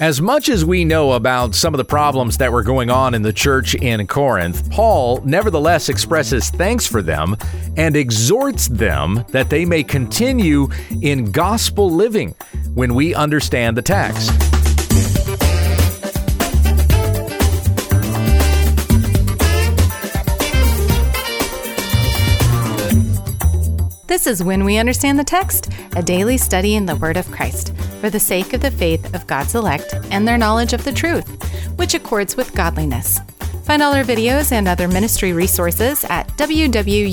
As much as we know about some of the problems that were going on in the church in Corinth, Paul nevertheless expresses thanks for them and exhorts them that they may continue in gospel living when we understand the text. This is When We Understand the Text, a daily study in the Word of Christ for the sake of the faith of God's elect and their knowledge of the truth, which accords with godliness. Find all our videos and other ministry resources at www.utt.com.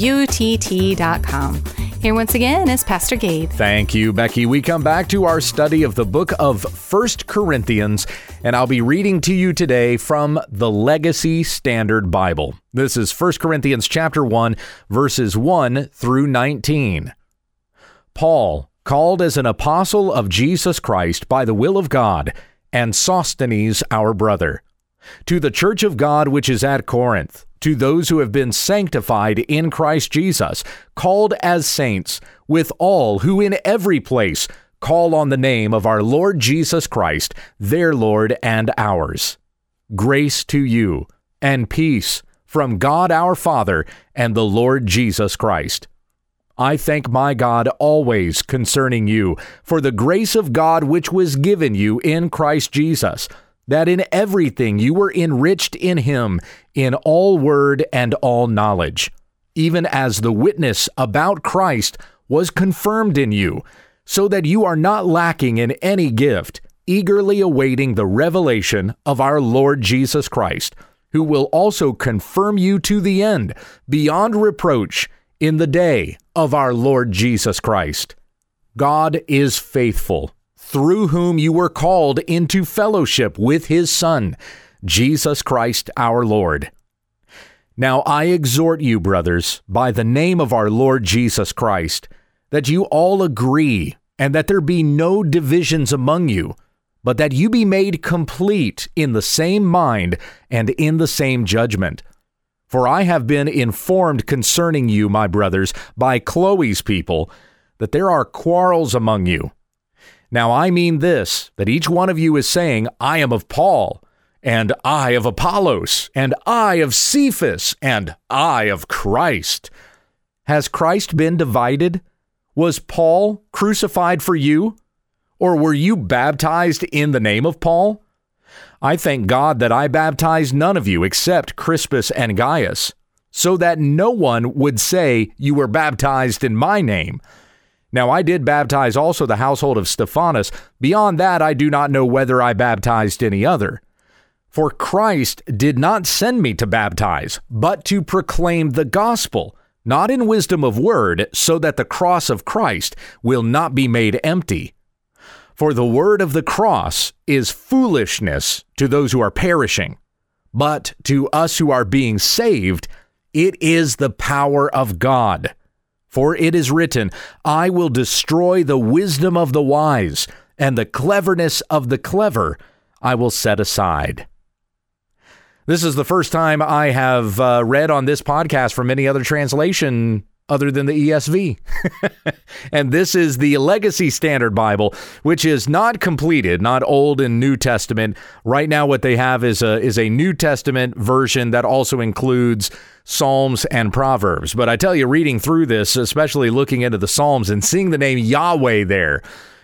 Here once again is Pastor Gabe. Thank you, Becky. We come back to our study of the book of First Corinthians, and I'll be reading to you today from the Legacy Standard Bible. This is First Corinthians chapter 1, verses 1 through 19. Paul, called as an apostle of Jesus Christ by the will of God, and Sosthenes our brother. To the church of God which is at Corinth, to those who have been sanctified in Christ Jesus, called as saints, with all who in every place call on the name of our Lord Jesus Christ, their Lord and ours. Grace to you, and peace from God our Father and the Lord Jesus Christ. I thank my God always concerning you for the grace of God which was given you in Christ Jesus, that in everything you were enriched in him, in all word and all knowledge, even as the witness about Christ was confirmed in you, so that you are not lacking in any gift, eagerly awaiting the revelation of our Lord Jesus Christ, who will also confirm you to the end, beyond reproach in the day of our Lord Jesus Christ. God is faithful, through whom you were called into fellowship with his Son, Jesus Christ our Lord. Now I exhort you, brothers, by the name of our Lord Jesus Christ, that you all agree, and that there be no divisions among you, but that you be made complete in the same mind and in the same judgment. For I have been informed concerning you, my brothers, by Chloe's people, that there are quarrels among you. Now I mean this, that each one of you is saying, I am of Paul, and I of Apollos, and I of Cephas, and I of Christ. Has Christ been divided? Was Paul crucified for you? Or were you baptized in the name of Paul? I thank God that I baptized none of you except Crispus and Gaius, so that no one would say you were baptized in my name. Now I did baptize also the household of Stephanas. Beyond that, I do not know whether I baptized any other. For Christ did not send me to baptize, but to proclaim the gospel, not in wisdom of word, so that the cross of Christ will not be made empty. For the word of the cross is foolishness to those who are perishing, but to us who are being saved, it is the power of God. For it is written, I will destroy the wisdom of the wise, and the cleverness of the clever I will set aside. This is the first time I have uh, read on this podcast from any other translation other than the ESV. and this is the Legacy Standard Bible, which is not completed, not Old and New Testament. Right now, what they have is a is a New Testament version that also includes Psalms and Proverbs. But I tell you, reading through this, especially looking into the Psalms and seeing the name Yahweh there.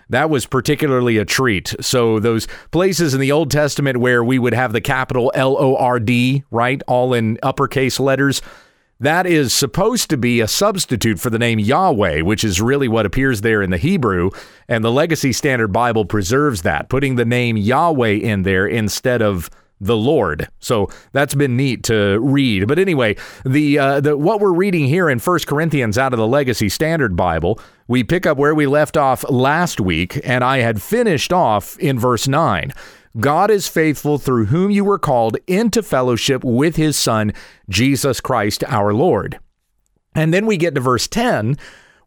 That was particularly a treat. So, those places in the Old Testament where we would have the capital L O R D, right, all in uppercase letters, that is supposed to be a substitute for the name Yahweh, which is really what appears there in the Hebrew. And the Legacy Standard Bible preserves that, putting the name Yahweh in there instead of the Lord. So that's been neat to read. But anyway, the uh, the what we're reading here in First Corinthians out of the Legacy Standard Bible, we pick up where we left off last week, and I had finished off in verse nine. God is faithful through whom you were called into fellowship with his Son, Jesus Christ our Lord. And then we get to verse 10.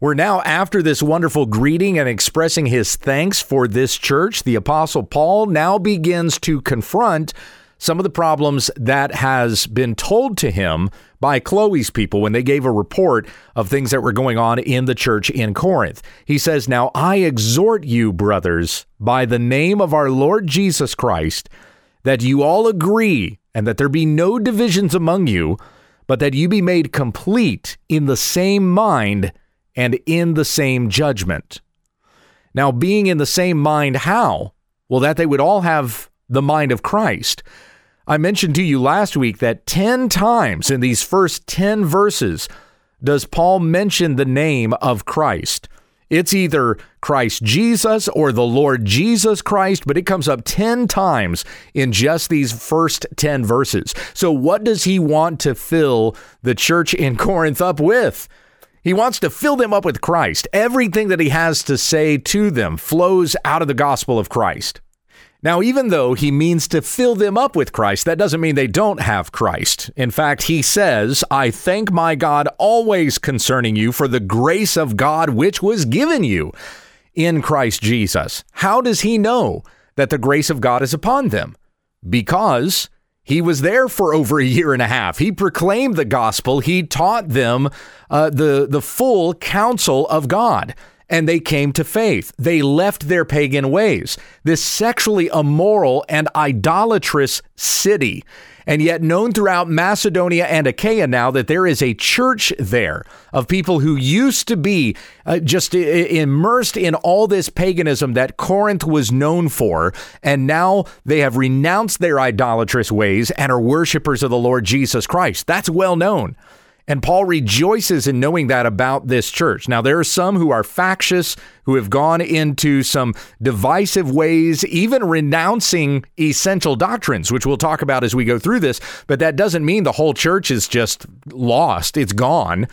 We're now after this wonderful greeting and expressing his thanks for this church. The Apostle Paul now begins to confront some of the problems that has been told to him by Chloe's people when they gave a report of things that were going on in the church in Corinth. He says, Now I exhort you, brothers, by the name of our Lord Jesus Christ, that you all agree and that there be no divisions among you, but that you be made complete in the same mind and in the same judgment. Now, being in the same mind, how? Well, that they would all have the mind of Christ. I mentioned to you last week that 10 times in these first 10 verses does Paul mention the name of Christ. It's either Christ Jesus or the Lord Jesus Christ, but it comes up 10 times in just these first 10 verses. So, what does he want to fill the church in Corinth up with? He wants to fill them up with Christ. Everything that he has to say to them flows out of the gospel of Christ. Now, even though he means to fill them up with Christ, that doesn't mean they don't have Christ. In fact, he says, I thank my God always concerning you for the grace of God which was given you in Christ Jesus. How does he know that the grace of God is upon them? Because he was there for over a year and a half. He proclaimed the gospel. He taught them uh, the, the full counsel of God and they came to faith. They left their pagan ways. This sexually immoral and idolatrous city, and yet known throughout Macedonia and Achaia now that there is a church there of people who used to be uh, just I- immersed in all this paganism that Corinth was known for, and now they have renounced their idolatrous ways and are worshipers of the Lord Jesus Christ. That's well known. And Paul rejoices in knowing that about this church. Now, there are some who are factious, who have gone into some divisive ways, even renouncing essential doctrines, which we'll talk about as we go through this. But that doesn't mean the whole church is just lost, it's gone.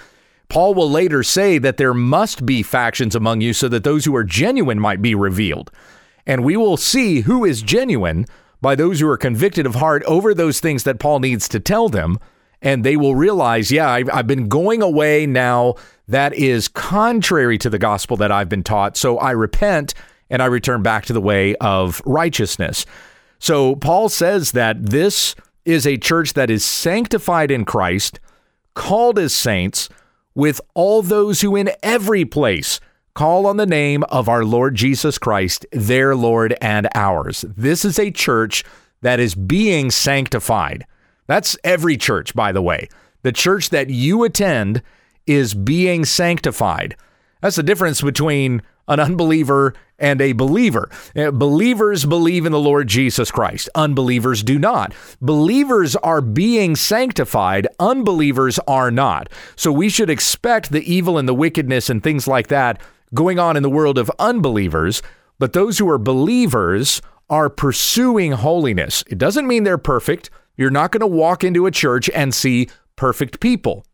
Paul will later say that there must be factions among you so that those who are genuine might be revealed. And we will see who is genuine by those who are convicted of heart over those things that Paul needs to tell them and they will realize, yeah, I've, I've, been going away now that is contrary to the gospel that I've been taught. So I repent and I return back to the way of righteousness. So Paul says that this is a church that is sanctified in Christ, called as saints, with all those who in every place call on the name of our Lord Jesus Christ, their Lord and ours. This is a church that is being sanctified. That's every church, by the way. The church that you attend is being sanctified. That's the difference between an unbeliever and a believer. Uh, believers believe in the Lord Jesus Christ. Unbelievers do not. Believers are being sanctified. Unbelievers are not. So we should expect the evil and the wickedness and things like that going on in the world of unbelievers. But those who are believers are pursuing holiness. It doesn't mean they're perfect. You're not going to walk into a church and see perfect people.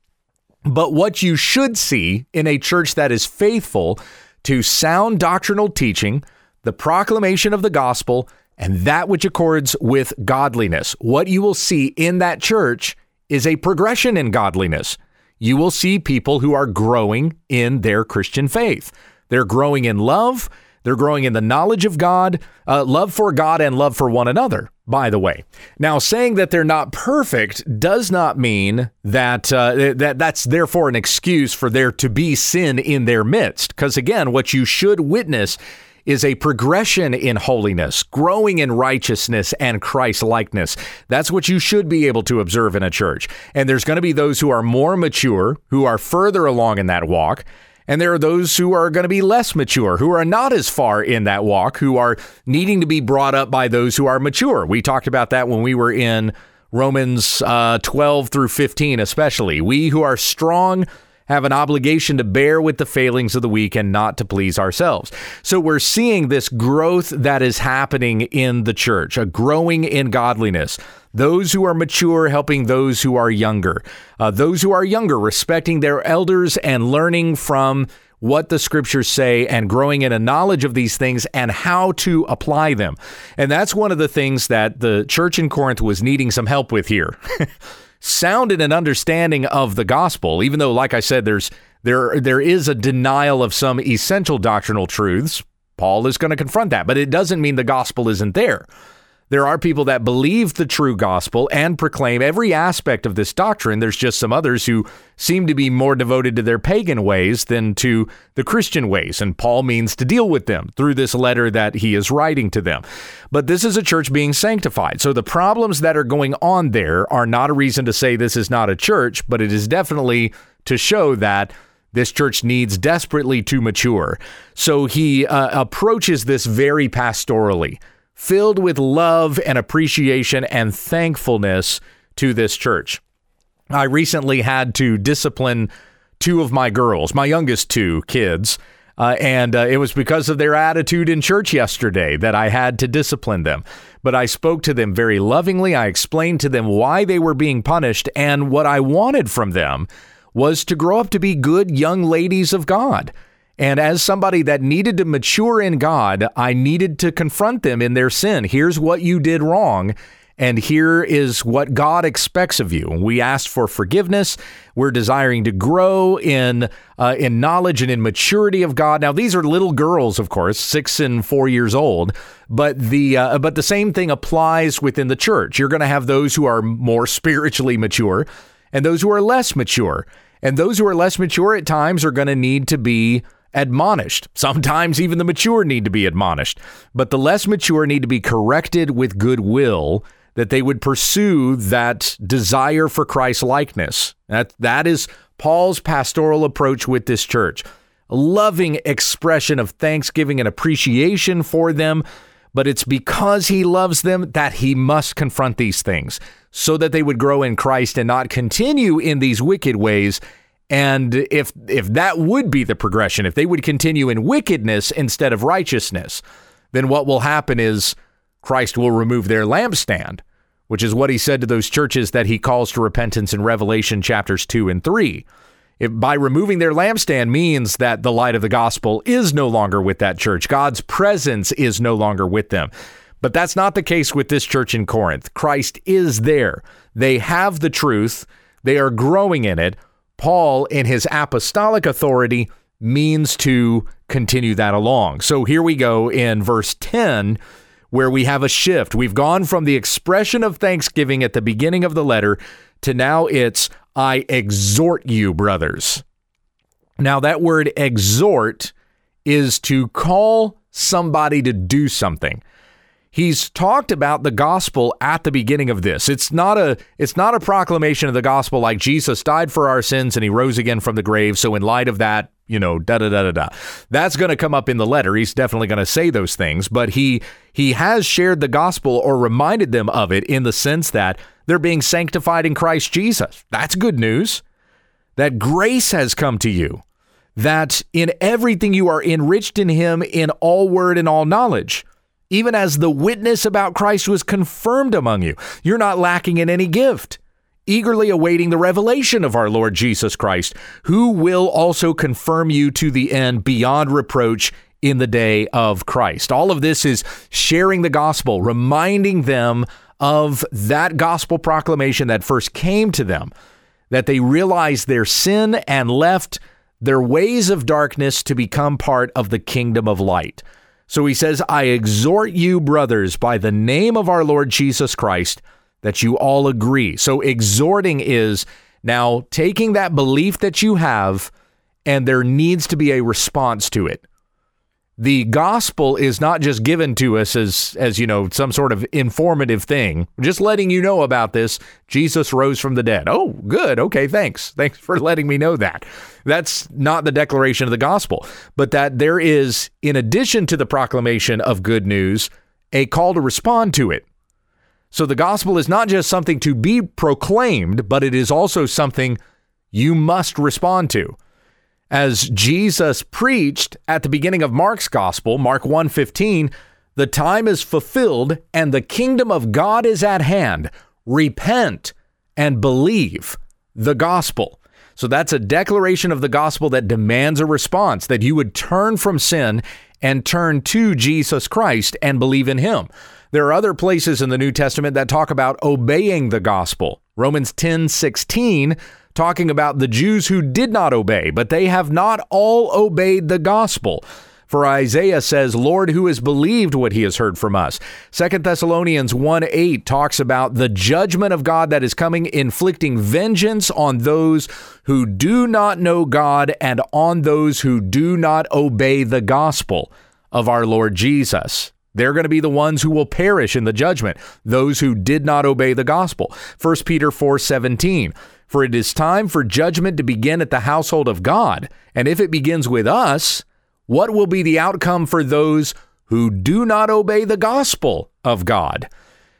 But what you should see in a church that is faithful to sound doctrinal teaching, the proclamation of the gospel, and that which accords with godliness, what you will see in that church is a progression in godliness. You will see people who are growing in their Christian faith. They're growing in love. They're growing in the knowledge of God, uh, love for God, and love for one another, by the way. Now, saying that they're not perfect does not mean that, uh, that that's therefore an excuse for there to be sin in their midst. Because again, what you should witness is a progression in holiness, growing in righteousness and Christ likeness. That's what you should be able to observe in a church. And there's going to be those who are more mature, who are further along in that walk. And there are those who are going to be less mature, who are not as far in that walk, who are needing to be brought up by those who are mature. We talked about that when we were in Romans uh, 12 through 15, especially. We who are strong have an obligation to bear with the failings of the weak and not to please ourselves. So we're seeing this growth that is happening in the church, a growing in godliness. Those who are mature helping those who are younger. Uh, those who are younger respecting their elders and learning from what the scriptures say and growing in a knowledge of these things and how to apply them. And that's one of the things that the church in Corinth was needing some help with here. sound and an understanding of the gospel, even though, like I said, there's there there is a denial of some essential doctrinal truths. Paul is going to confront that, but it doesn't mean the gospel isn't there. There are people that believe the true gospel and proclaim every aspect of this doctrine. There's just some others who seem to be more devoted to their pagan ways than to the Christian ways. And Paul means to deal with them through this letter that he is writing to them. But this is a church being sanctified. So the problems that are going on there are not a reason to say this is not a church, but it is definitely to show that this church needs desperately to mature. So he uh, approaches this very pastorally filled with love and appreciation and thankfulness to this church. I recently had to discipline two of my girls, my youngest two kids, uh, and uh, it was because of their attitude in church yesterday that I had to discipline them. But I spoke to them very lovingly. I explained to them why they were being punished, and what I wanted from them was to grow up to be good young ladies of God. And as somebody that needed to mature in God, I needed to confront them in their sin. Here's what you did wrong. And here is what God expects of you. We asked for forgiveness. We're desiring to grow in uh, in knowledge and in maturity of God. Now, these are little girls, of course, six and four years old. But the uh, but the same thing applies within the church. You're going to have those who are more spiritually mature, and those who are less mature. And those who are less mature at times are going to need to be admonished. Sometimes even the mature need to be admonished, but the less mature need to be corrected with goodwill that they would pursue that desire for Christ likeness. That that is Paul's pastoral approach with this church. A loving expression of thanksgiving and appreciation for them, but it's because he loves them that he must confront these things so that they would grow in Christ and not continue in these wicked ways and if if that would be the progression, if they would continue in wickedness instead of righteousness, then what will happen is Christ will remove their lampstand, which is what he said to those churches that he calls to repentance in Revelation chapters 2 and 3. If by removing their lampstand means that the light of the gospel is no longer with that church. God's presence is no longer with them. But that's not the case with this church in Corinth. Christ is there. They have the truth. They are growing in it. Paul, in his apostolic authority, means to continue that along. So here we go in verse 10, where we have a shift. We've gone from the expression of thanksgiving at the beginning of the letter to now it's, I exhort you, brothers. Now, that word exhort is to call somebody to do something he's talked about the gospel at the beginning of this. It's not a it's not a proclamation of the gospel like Jesus died for our sins and he rose again from the grave. So in light of that, you know, da da da da da. That's going to come up in the letter. He's definitely going to say those things, but he he has shared the gospel or reminded them of it in the sense that they're being sanctified in Christ Jesus. That's good news. That grace has come to you. That in everything you are enriched in him in all word and all knowledge even as the witness about Christ was confirmed among you. You're not lacking in any gift. Eagerly awaiting the revelation of our Lord Jesus Christ, who will also confirm you to the end beyond reproach in the day of Christ. All of this is sharing the gospel, reminding them of that gospel proclamation that first came to them, that they realized their sin and left their ways of darkness to become part of the kingdom of light. So he says, I exhort you, brothers, by the name of our Lord Jesus Christ, that you all agree. So exhorting is now taking that belief that you have, and there needs to be a response to it the gospel is not just given to us as as you know some sort of informative thing. Just letting you know about this jesus rose from the dead. Oh good. Okay thanks. Thanks for letting me know that. That's not the declaration of the gospel but that there is in addition to the proclamation of good news a call to respond to it. So the gospel is not just something to be proclaimed but it is also something you must respond to as Jesus preached at the beginning of Mark's gospel, Mark 1:15, the time is fulfilled and the kingdom of God is at hand. Repent and believe the gospel. So that's a declaration of the gospel that demands a response that you would turn from sin and turn to Jesus Christ and believe in him. There are other places in the New Testament that talk about obeying the gospel. Romans 10:16 talking about the Jews who did not obey, but they have not all obeyed the gospel. For Isaiah says, Lord, who has believed what he has heard from us? Second Thessalonians 1 8 talks about the judgment of God that is coming, inflicting vengeance on those who do not know God and on those who do not obey the gospel of our Lord Jesus. They're going to be the ones who will perish in the judgment, those who did not obey the gospel. 1 Peter 4 17. For it is time for judgment to begin at the household of God. And if it begins with us, what will be the outcome for those who do not obey the gospel of God?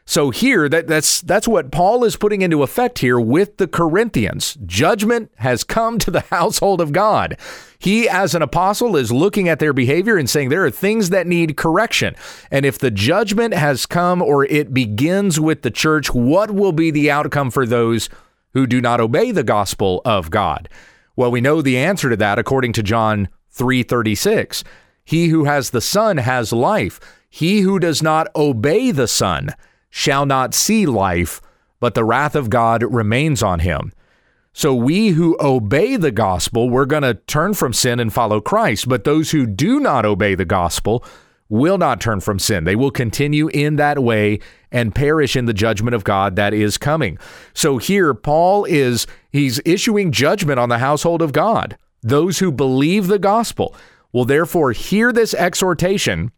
So here that that's that's what Paul is putting into effect here with the Corinthians. Judgment has come to the household of God. He as an apostle is looking at their behavior and saying there are things that need correction. And if the judgment has come or it begins with the church, what will be the outcome for those who do not obey the gospel of God? Well, we know the answer to that according to John 3:36. He who has the Son has life. He who does not obey the Son shall not see life, but the wrath of God remains on him. So we who obey the gospel, we're going to turn from sin and follow Christ. But those who do not obey the gospel will not turn from sin. They will continue in that way and perish in the judgment of God that is coming. So here Paul is he's issuing judgment on the household of God. Those who believe the gospel will therefore hear this exhortation,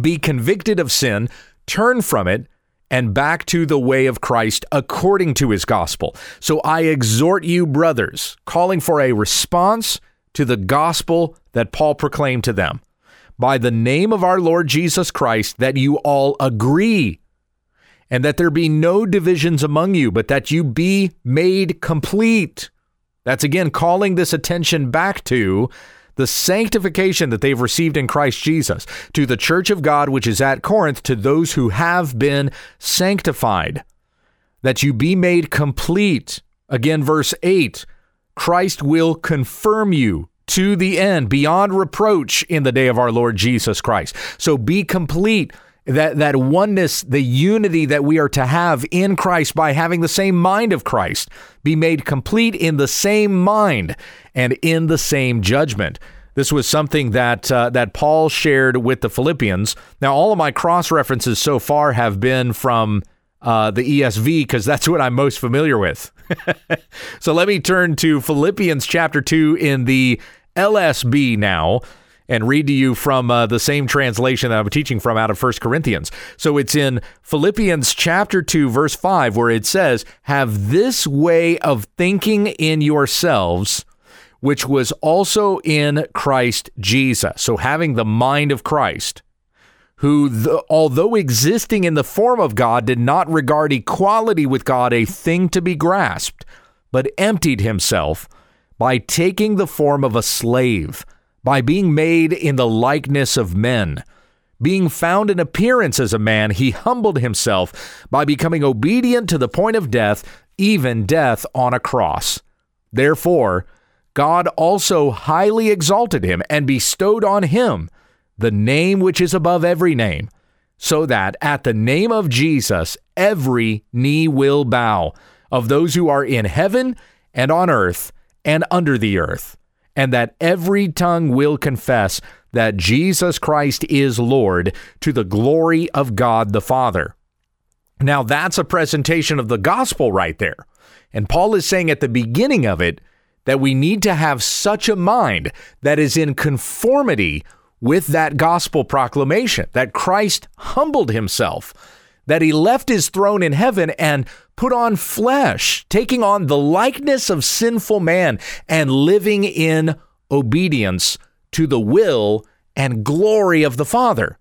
be convicted of sin, turn from it, and back to the way of Christ according to his gospel. So I exhort you, brothers, calling for a response to the gospel that Paul proclaimed to them. By the name of our Lord Jesus Christ, that you all agree, and that there be no divisions among you, but that you be made complete that's again calling this attention back to the sanctification that they've received in Christ Jesus, to the church of God which is at Corinth, to those who have been sanctified, that you be made complete. Again, verse 8 Christ will confirm you to the end, beyond reproach in the day of our Lord Jesus Christ. So be complete that that oneness, the unity that we are to have in Christ by having the same mind of Christ, be made complete in the same mind and in the same judgment. This was something that uh, that Paul shared with the Philippians. Now, all of my cross references so far have been from uh, the ESV because that's what I'm most familiar with. so let me turn to Philippians chapter two in the LSB now and read to you from uh, the same translation that I'm teaching from out of First Corinthians. So it's in Philippians chapter 2 verse 5 where it says, "Have this way of thinking in yourselves which was also in Christ Jesus." So having the mind of Christ, who the, although existing in the form of God did not regard equality with God a thing to be grasped, but emptied himself by taking the form of a slave by being made in the likeness of men. Being found in appearance as a man, he humbled himself by becoming obedient to the point of death, even death on a cross. Therefore, God also highly exalted him and bestowed on him the name which is above every name, so that at the name of Jesus every knee will bow, of those who are in heaven and on earth and under the earth and that every tongue will confess that Jesus Christ is Lord to the glory of God the Father. Now, that's a presentation of the gospel right there. And Paul is saying at the beginning of it that we need to have such a mind that is in conformity with that gospel proclamation, that Christ humbled himself, that he left his throne in heaven and put on flesh, taking on the likeness of sinful man and living in obedience to the will and glory of the Father.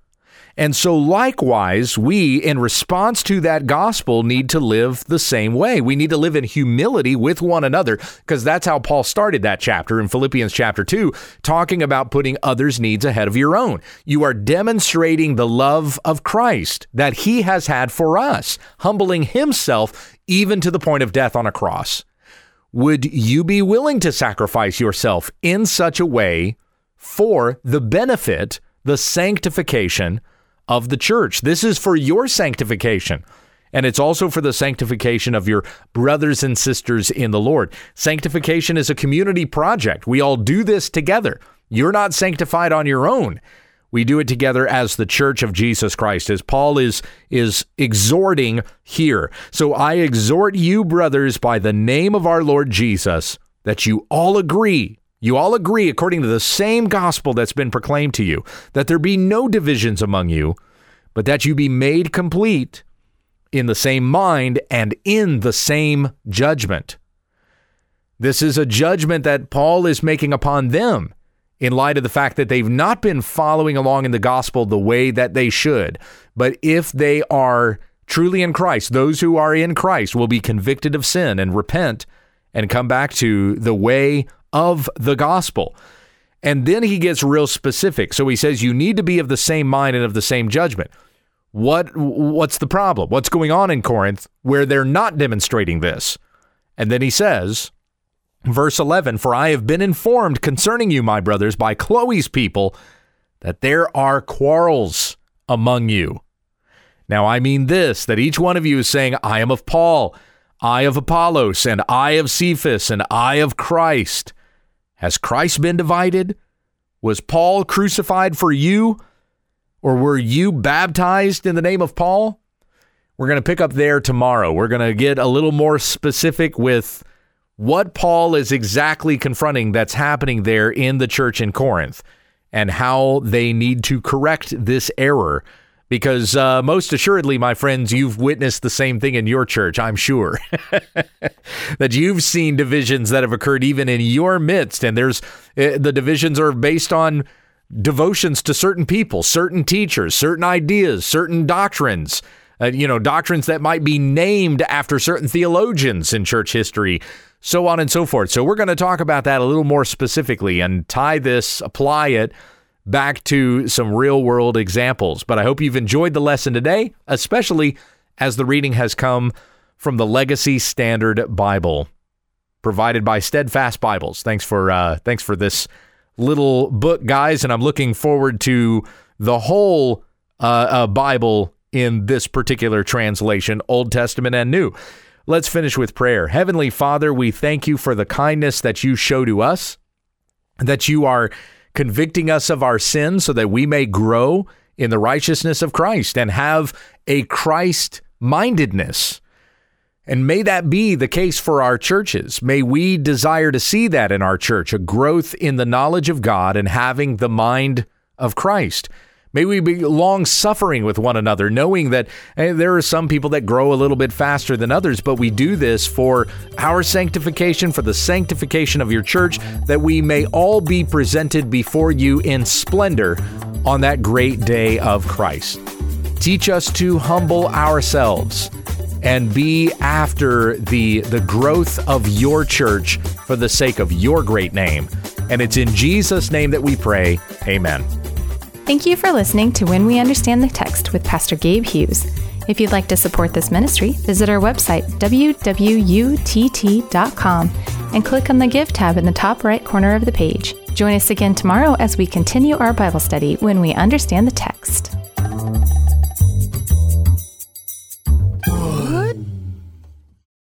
And so, likewise, we, in response to that gospel, need to live the same way. We need to live in humility with one another, because that's how Paul started that chapter in Philippians chapter 2, talking about putting others' needs ahead of your own. You are demonstrating the love of Christ that he has had for us, humbling himself even to the point of death on a cross. Would you be willing to sacrifice yourself in such a way for the benefit, the sanctification, of the church. This is for your sanctification. And it's also for the sanctification of your brothers and sisters in the Lord. Sanctification is a community project. We all do this together. You're not sanctified on your own. We do it together as the church of Jesus Christ, as Paul is, is exhorting here. So I exhort you, brothers, by the name of our Lord Jesus, that you all agree. You all agree, according to the same gospel that's been proclaimed to you, that there be no divisions among you, but that you be made complete in the same mind and in the same judgment. This is a judgment that Paul is making upon them in light of the fact that they've not been following along in the gospel the way that they should. But if they are truly in Christ, those who are in Christ will be convicted of sin and repent and come back to the way of the gospel. And then he gets real specific. So he says you need to be of the same mind and of the same judgment. What what's the problem? What's going on in Corinth where they're not demonstrating this? And then he says, Verse 11 For I have been informed concerning you, my brothers, by Chloe's people, that there are quarrels among you. Now, I mean this that each one of you is saying, I am of Paul, I of Apollos, and I of Cephas, and I of Christ. Has Christ been divided? Was Paul crucified for you? Or were you baptized in the name of Paul? We're going to pick up there tomorrow. We're going to get a little more specific with what Paul is exactly confronting that's happening there in the church in Corinth and how they need to correct this error. Because uh, most assuredly, my friends, you've witnessed the same thing in your church, I'm sure. that you've seen divisions that have occurred even in your midst. And there's uh, the divisions are based on devotions to certain people, certain teachers, certain ideas, certain doctrines. Uh, you know, doctrines that might be named after certain theologians in church history so on and so forth. So we're going to talk about that a little more specifically and tie this, apply it back to some real world examples. But I hope you've enjoyed the lesson today, especially as the reading has come from the Legacy Standard Bible provided by Steadfast Bibles. Thanks for uh, thanks for this little book, guys, and I'm looking forward to the whole uh, uh, Bible in this particular translation, Old Testament and New. Let's finish with prayer. Heavenly Father, we thank you for the kindness that you show to us, that you are convicting us of our sins so that we may grow in the righteousness of Christ and have a Christ mindedness. And may that be the case for our churches. May we desire to see that in our church, a growth in the knowledge of God and having the mind of Christ. May we be long suffering with one another, knowing that hey, there are some people that grow a little bit faster than others, but we do this for our sanctification, for the sanctification of your church, that we may all be presented before you in splendor on that great day of Christ. Teach us to humble ourselves and be after the the growth of your church for the sake of your great name. And it's in Jesus' name that we pray. Amen. Thank you for listening to When We Understand the Text with Pastor Gabe Hughes. If you'd like to support this ministry, visit our website, www.utt.com, and click on the Give tab in the top right corner of the page. Join us again tomorrow as we continue our Bible study when we understand the text.